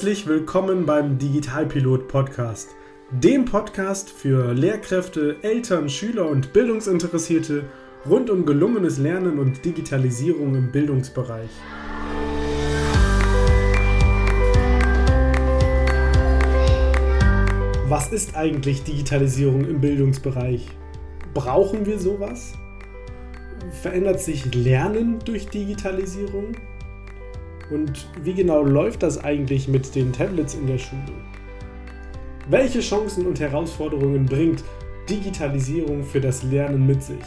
Herzlich willkommen beim Digitalpilot Podcast, dem Podcast für Lehrkräfte, Eltern, Schüler und Bildungsinteressierte rund um gelungenes Lernen und Digitalisierung im Bildungsbereich. Was ist eigentlich Digitalisierung im Bildungsbereich? Brauchen wir sowas? Verändert sich Lernen durch Digitalisierung? Und wie genau läuft das eigentlich mit den Tablets in der Schule? Welche Chancen und Herausforderungen bringt Digitalisierung für das Lernen mit sich?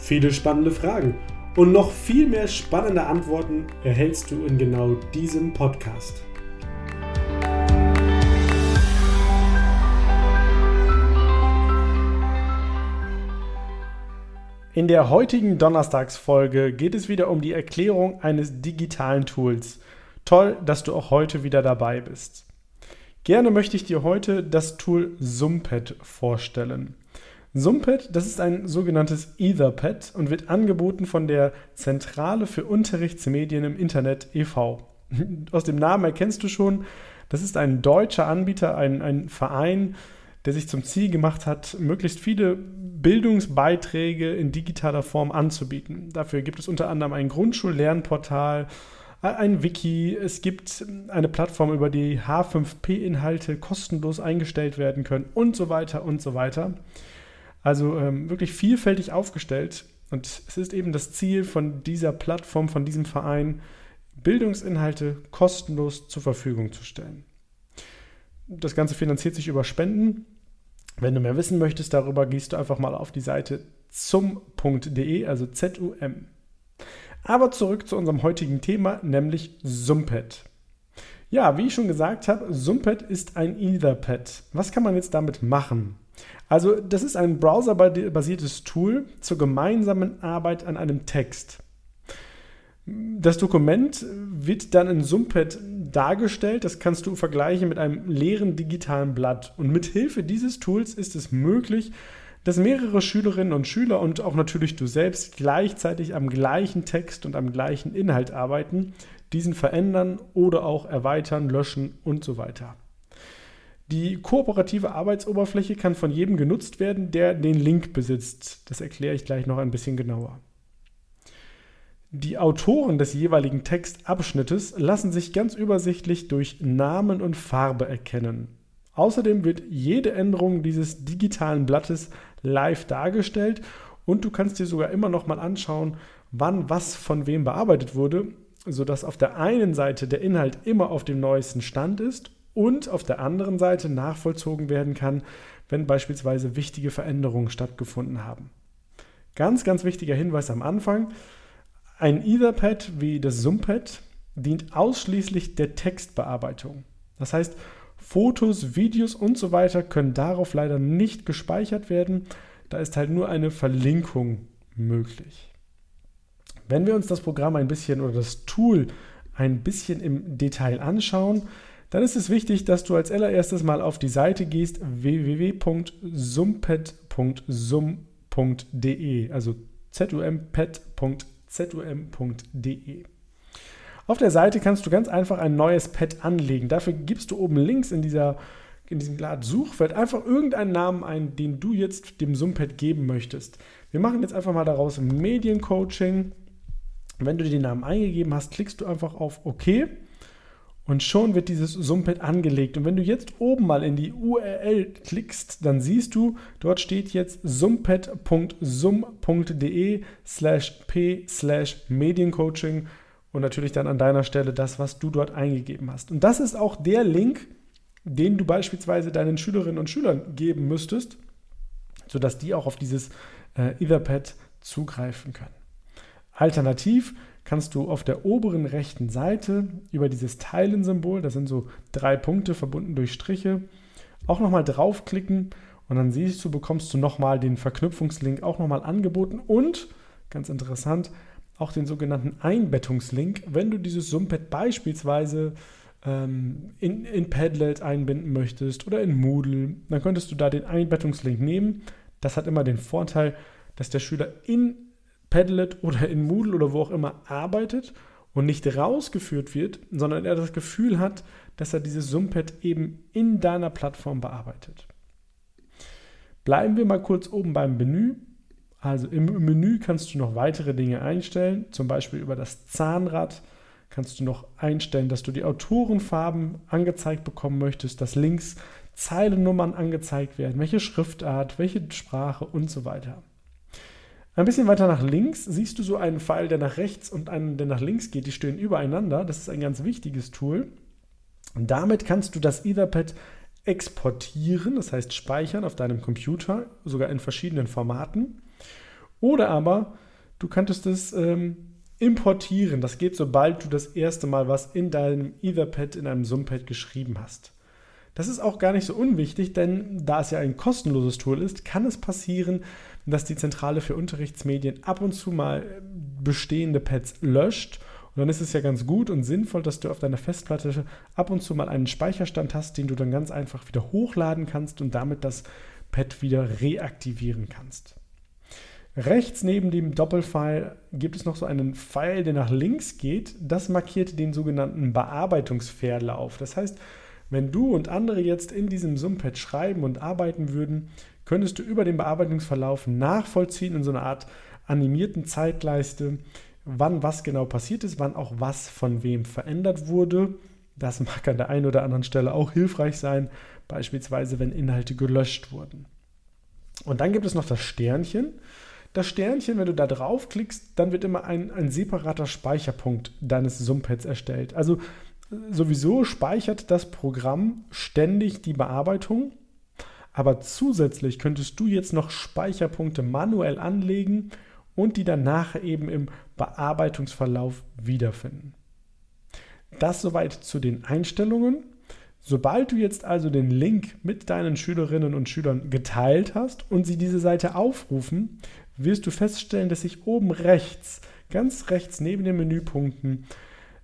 Viele spannende Fragen und noch viel mehr spannende Antworten erhältst du in genau diesem Podcast. In der heutigen Donnerstagsfolge geht es wieder um die Erklärung eines digitalen Tools. Toll, dass du auch heute wieder dabei bist. Gerne möchte ich dir heute das Tool Sumpad vorstellen. Sumpad, das ist ein sogenanntes Etherpad und wird angeboten von der Zentrale für Unterrichtsmedien im Internet e.V. Aus dem Namen erkennst du schon, das ist ein deutscher Anbieter, ein, ein Verein, der sich zum Ziel gemacht hat, möglichst viele Bildungsbeiträge in digitaler Form anzubieten. Dafür gibt es unter anderem ein Grundschullernportal, ein Wiki, es gibt eine Plattform, über die H5P-Inhalte kostenlos eingestellt werden können und so weiter und so weiter. Also ähm, wirklich vielfältig aufgestellt. Und es ist eben das Ziel von dieser Plattform, von diesem Verein, Bildungsinhalte kostenlos zur Verfügung zu stellen. Das Ganze finanziert sich über Spenden. Wenn du mehr wissen möchtest darüber, gehst du einfach mal auf die Seite zum.de, also Z-U-M. Aber zurück zu unserem heutigen Thema, nämlich Sumpad. Ja, wie ich schon gesagt habe, Sumpad ist ein Etherpad. Was kann man jetzt damit machen? Also, das ist ein browserbasiertes Tool zur gemeinsamen Arbeit an einem Text. Das Dokument wird dann in Sumpad dargestellt. Das kannst du vergleichen mit einem leeren digitalen Blatt. Und mit Hilfe dieses Tools ist es möglich, dass mehrere Schülerinnen und Schüler und auch natürlich du selbst gleichzeitig am gleichen Text und am gleichen Inhalt arbeiten, diesen verändern oder auch erweitern, löschen und so weiter. Die kooperative Arbeitsoberfläche kann von jedem genutzt werden, der den Link besitzt. Das erkläre ich gleich noch ein bisschen genauer. Die Autoren des jeweiligen Textabschnittes lassen sich ganz übersichtlich durch Namen und Farbe erkennen. Außerdem wird jede Änderung dieses digitalen Blattes live dargestellt und du kannst dir sogar immer noch mal anschauen, wann was von wem bearbeitet wurde, sodass auf der einen Seite der Inhalt immer auf dem neuesten Stand ist und auf der anderen Seite nachvollzogen werden kann, wenn beispielsweise wichtige Veränderungen stattgefunden haben. Ganz, ganz wichtiger Hinweis am Anfang. Ein Etherpad wie das Sumpad dient ausschließlich der Textbearbeitung. Das heißt, Fotos, Videos und so weiter können darauf leider nicht gespeichert werden. Da ist halt nur eine Verlinkung möglich. Wenn wir uns das Programm ein bisschen oder das Tool ein bisschen im Detail anschauen, dann ist es wichtig, dass du als allererstes mal auf die Seite gehst www.sumpad.sum.de, also zumpad.de zum.de. Auf der Seite kannst du ganz einfach ein neues Pad anlegen. Dafür gibst du oben links in, dieser, in diesem Suchfeld einfach irgendeinen Namen ein, den du jetzt dem Sumpad geben möchtest. Wir machen jetzt einfach mal daraus Mediencoaching. Wenn du den Namen eingegeben hast, klickst du einfach auf OK und schon wird dieses Sumpad angelegt. Und wenn du jetzt oben mal in die URL klickst, dann siehst du, dort steht jetzt sumpad.sum.de slash p slash Mediencoaching und natürlich dann an deiner Stelle das, was du dort eingegeben hast. Und das ist auch der Link, den du beispielsweise deinen Schülerinnen und Schülern geben müsstest, sodass die auch auf dieses äh, Etherpad zugreifen können. Alternativ kannst du auf der oberen rechten Seite über dieses Teilen-Symbol, das sind so drei Punkte verbunden durch Striche, auch nochmal draufklicken und dann siehst du, bekommst du nochmal den Verknüpfungslink auch nochmal angeboten und, ganz interessant, auch den sogenannten Einbettungslink, wenn du dieses Sumpad beispielsweise ähm, in, in Padlet einbinden möchtest oder in Moodle, dann könntest du da den Einbettungslink nehmen. Das hat immer den Vorteil, dass der Schüler in Padlet oder in Moodle oder wo auch immer arbeitet und nicht rausgeführt wird, sondern er das Gefühl hat, dass er dieses Sumpad eben in deiner Plattform bearbeitet. Bleiben wir mal kurz oben beim Menü. Also im Menü kannst du noch weitere Dinge einstellen, zum Beispiel über das Zahnrad kannst du noch einstellen, dass du die Autorenfarben angezeigt bekommen möchtest, dass links Zeilennummern angezeigt werden, welche Schriftart, welche Sprache und so weiter. Ein bisschen weiter nach links siehst du so einen Pfeil, der nach rechts und einen, der nach links geht. Die stehen übereinander. Das ist ein ganz wichtiges Tool. Und damit kannst du das Etherpad exportieren, das heißt speichern auf deinem Computer, sogar in verschiedenen Formaten. Oder aber du könntest es ähm, importieren. Das geht, sobald du das erste Mal was in deinem Etherpad, in einem Sumpad geschrieben hast. Das ist auch gar nicht so unwichtig, denn da es ja ein kostenloses Tool ist, kann es passieren, dass die Zentrale für Unterrichtsmedien ab und zu mal bestehende Pads löscht. Und dann ist es ja ganz gut und sinnvoll, dass du auf deiner Festplatte ab und zu mal einen Speicherstand hast, den du dann ganz einfach wieder hochladen kannst und damit das Pad wieder reaktivieren kannst. Rechts neben dem Doppelpfeil gibt es noch so einen Pfeil, der nach links geht. Das markiert den sogenannten Bearbeitungsverlauf. Das heißt, wenn du und andere jetzt in diesem Sumpad schreiben und arbeiten würden, könntest du über den Bearbeitungsverlauf nachvollziehen in so einer Art animierten Zeitleiste, wann was genau passiert ist, wann auch was von wem verändert wurde. Das mag an der einen oder anderen Stelle auch hilfreich sein, beispielsweise wenn Inhalte gelöscht wurden. Und dann gibt es noch das Sternchen. Das Sternchen, wenn du da draufklickst, dann wird immer ein, ein separater Speicherpunkt deines Sumpads erstellt. Also sowieso speichert das Programm ständig die Bearbeitung, aber zusätzlich könntest du jetzt noch Speicherpunkte manuell anlegen und die dann nachher eben im Bearbeitungsverlauf wiederfinden. Das soweit zu den Einstellungen. Sobald du jetzt also den Link mit deinen Schülerinnen und Schülern geteilt hast und sie diese Seite aufrufen, wirst du feststellen, dass sich oben rechts, ganz rechts neben den Menüpunkten,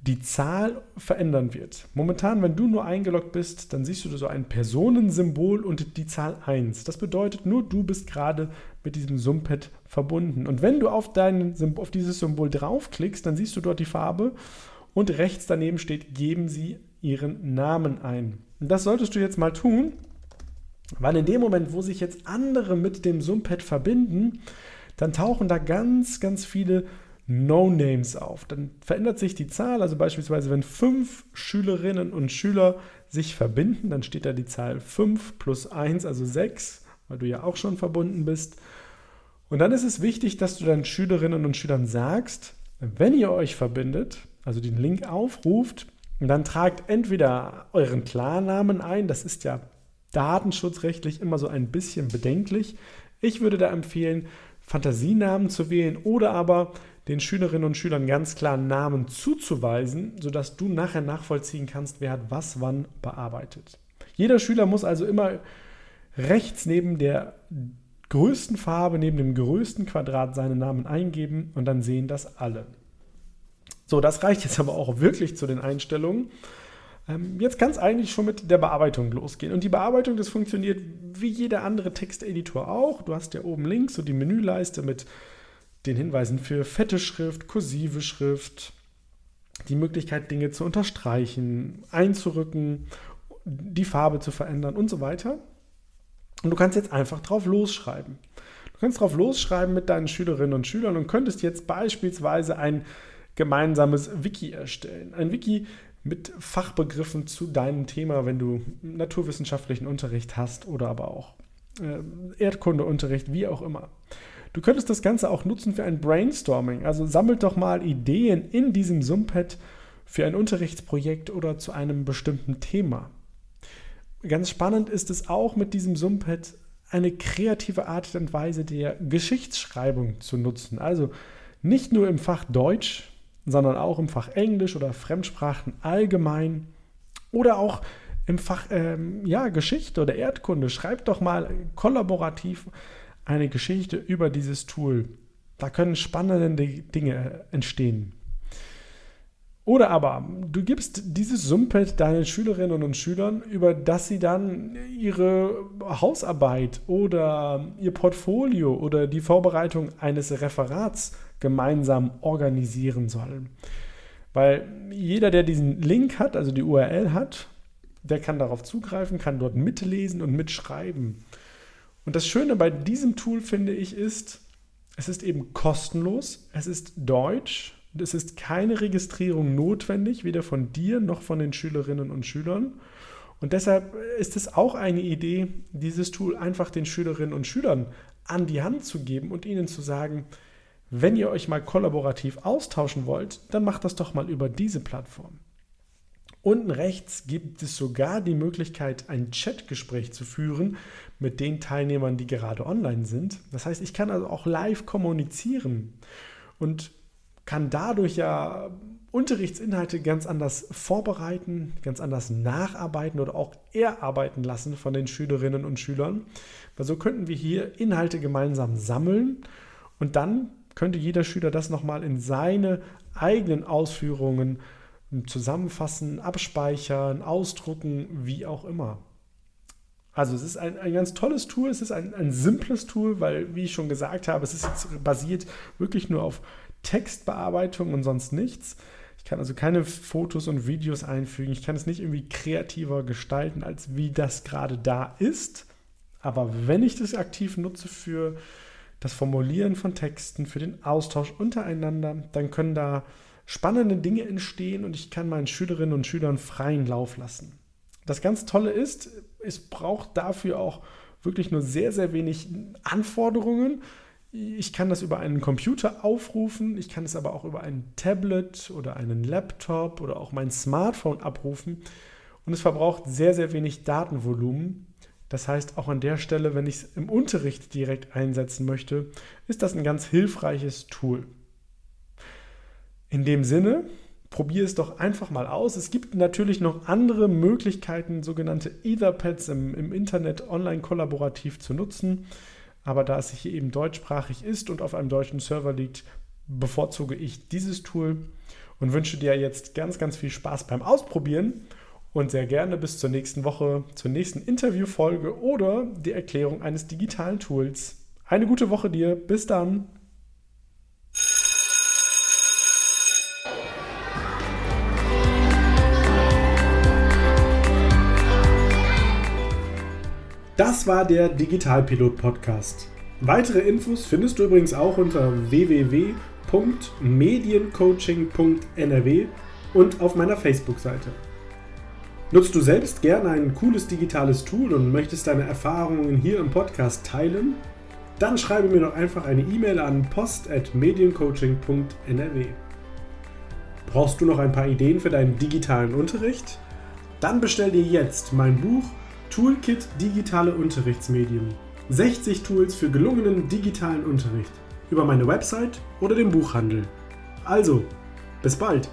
die Zahl verändern wird. Momentan, wenn du nur eingeloggt bist, dann siehst du so ein Personensymbol und die Zahl 1. Das bedeutet, nur du bist gerade mit diesem Sumpad verbunden. Und wenn du auf, dein, auf dieses Symbol draufklickst, dann siehst du dort die Farbe und rechts daneben steht, geben Sie Ihren Namen ein. Und das solltest du jetzt mal tun, weil in dem Moment, wo sich jetzt andere mit dem Sumpad verbinden, dann tauchen da ganz, ganz viele No-Names auf. Dann verändert sich die Zahl, also beispielsweise wenn fünf Schülerinnen und Schüler sich verbinden, dann steht da die Zahl 5 plus 1, also 6, weil du ja auch schon verbunden bist. Und dann ist es wichtig, dass du deinen Schülerinnen und Schülern sagst, wenn ihr euch verbindet, also den Link aufruft, dann tragt entweder euren Klarnamen ein, das ist ja datenschutzrechtlich immer so ein bisschen bedenklich. Ich würde da empfehlen, Fantasienamen zu wählen oder aber den Schülerinnen und Schülern ganz klar Namen zuzuweisen, sodass du nachher nachvollziehen kannst, wer hat was wann bearbeitet. Jeder Schüler muss also immer rechts neben der größten Farbe, neben dem größten Quadrat seinen Namen eingeben und dann sehen das alle. So, das reicht jetzt aber auch wirklich zu den Einstellungen. Ähm, jetzt kann es eigentlich schon mit der Bearbeitung losgehen. Und die Bearbeitung, das funktioniert wie jeder andere Texteditor auch. Du hast ja oben links so die Menüleiste mit den Hinweisen für fette Schrift, kursive Schrift, die Möglichkeit, Dinge zu unterstreichen, einzurücken, die Farbe zu verändern und so weiter. Und du kannst jetzt einfach drauf losschreiben. Du kannst drauf losschreiben mit deinen Schülerinnen und Schülern und könntest jetzt beispielsweise ein gemeinsames Wiki erstellen. Ein Wiki mit Fachbegriffen zu deinem Thema, wenn du naturwissenschaftlichen Unterricht hast oder aber auch äh, Erdkundeunterricht, wie auch immer. Du könntest das Ganze auch nutzen für ein Brainstorming. Also sammelt doch mal Ideen in diesem Sumpad für ein Unterrichtsprojekt oder zu einem bestimmten Thema. Ganz spannend ist es auch mit diesem Sumpad eine kreative Art und Weise der Geschichtsschreibung zu nutzen. Also nicht nur im Fach Deutsch, sondern auch im Fach Englisch oder Fremdsprachen allgemein oder auch im Fach ähm, ja, Geschichte oder Erdkunde. Schreibt doch mal kollaborativ eine Geschichte über dieses Tool. Da können spannende Dinge entstehen. Oder aber du gibst dieses Sumpad deinen Schülerinnen und Schülern, über das sie dann ihre Hausarbeit oder ihr Portfolio oder die Vorbereitung eines Referats gemeinsam organisieren sollen. Weil jeder, der diesen Link hat, also die URL hat, der kann darauf zugreifen, kann dort mitlesen und mitschreiben. Und das Schöne bei diesem Tool, finde ich, ist, es ist eben kostenlos, es ist deutsch, und es ist keine Registrierung notwendig, weder von dir noch von den Schülerinnen und Schülern. Und deshalb ist es auch eine Idee, dieses Tool einfach den Schülerinnen und Schülern an die Hand zu geben und ihnen zu sagen, wenn ihr euch mal kollaborativ austauschen wollt, dann macht das doch mal über diese Plattform. Unten rechts gibt es sogar die Möglichkeit, ein Chatgespräch zu führen mit den Teilnehmern, die gerade online sind. Das heißt, ich kann also auch live kommunizieren und kann dadurch ja Unterrichtsinhalte ganz anders vorbereiten, ganz anders nacharbeiten oder auch erarbeiten lassen von den Schülerinnen und Schülern. Weil so könnten wir hier Inhalte gemeinsam sammeln und dann könnte jeder Schüler das nochmal in seine eigenen Ausführungen zusammenfassen, abspeichern, ausdrucken, wie auch immer. Also es ist ein, ein ganz tolles Tool, es ist ein, ein simples Tool, weil, wie ich schon gesagt habe, es ist jetzt basiert wirklich nur auf Textbearbeitung und sonst nichts. Ich kann also keine Fotos und Videos einfügen. Ich kann es nicht irgendwie kreativer gestalten, als wie das gerade da ist. Aber wenn ich das aktiv nutze für das Formulieren von Texten, für den Austausch untereinander, dann können da spannende Dinge entstehen und ich kann meinen Schülerinnen und Schülern freien Lauf lassen. Das ganz Tolle ist, es braucht dafür auch wirklich nur sehr, sehr wenig Anforderungen. Ich kann das über einen Computer aufrufen, ich kann es aber auch über ein Tablet oder einen Laptop oder auch mein Smartphone abrufen und es verbraucht sehr, sehr wenig Datenvolumen. Das heißt, auch an der Stelle, wenn ich es im Unterricht direkt einsetzen möchte, ist das ein ganz hilfreiches Tool. In dem Sinne, probier es doch einfach mal aus. Es gibt natürlich noch andere Möglichkeiten, sogenannte Etherpads im, im Internet online kollaborativ zu nutzen. Aber da es hier eben deutschsprachig ist und auf einem deutschen Server liegt, bevorzuge ich dieses Tool und wünsche dir jetzt ganz, ganz viel Spaß beim Ausprobieren und sehr gerne bis zur nächsten Woche, zur nächsten Interviewfolge oder die Erklärung eines digitalen Tools. Eine gute Woche dir. Bis dann. Das war der Digitalpilot Podcast. Weitere Infos findest du übrigens auch unter www.mediencoaching.nrw und auf meiner Facebook-Seite. Nutzt du selbst gerne ein cooles digitales Tool und möchtest deine Erfahrungen hier im Podcast teilen? Dann schreibe mir doch einfach eine E-Mail an post.mediencoaching.nrw. Brauchst du noch ein paar Ideen für deinen digitalen Unterricht? Dann bestell dir jetzt mein Buch Toolkit Digitale Unterrichtsmedien. 60 Tools für gelungenen digitalen Unterricht über meine Website oder den Buchhandel. Also, bis bald!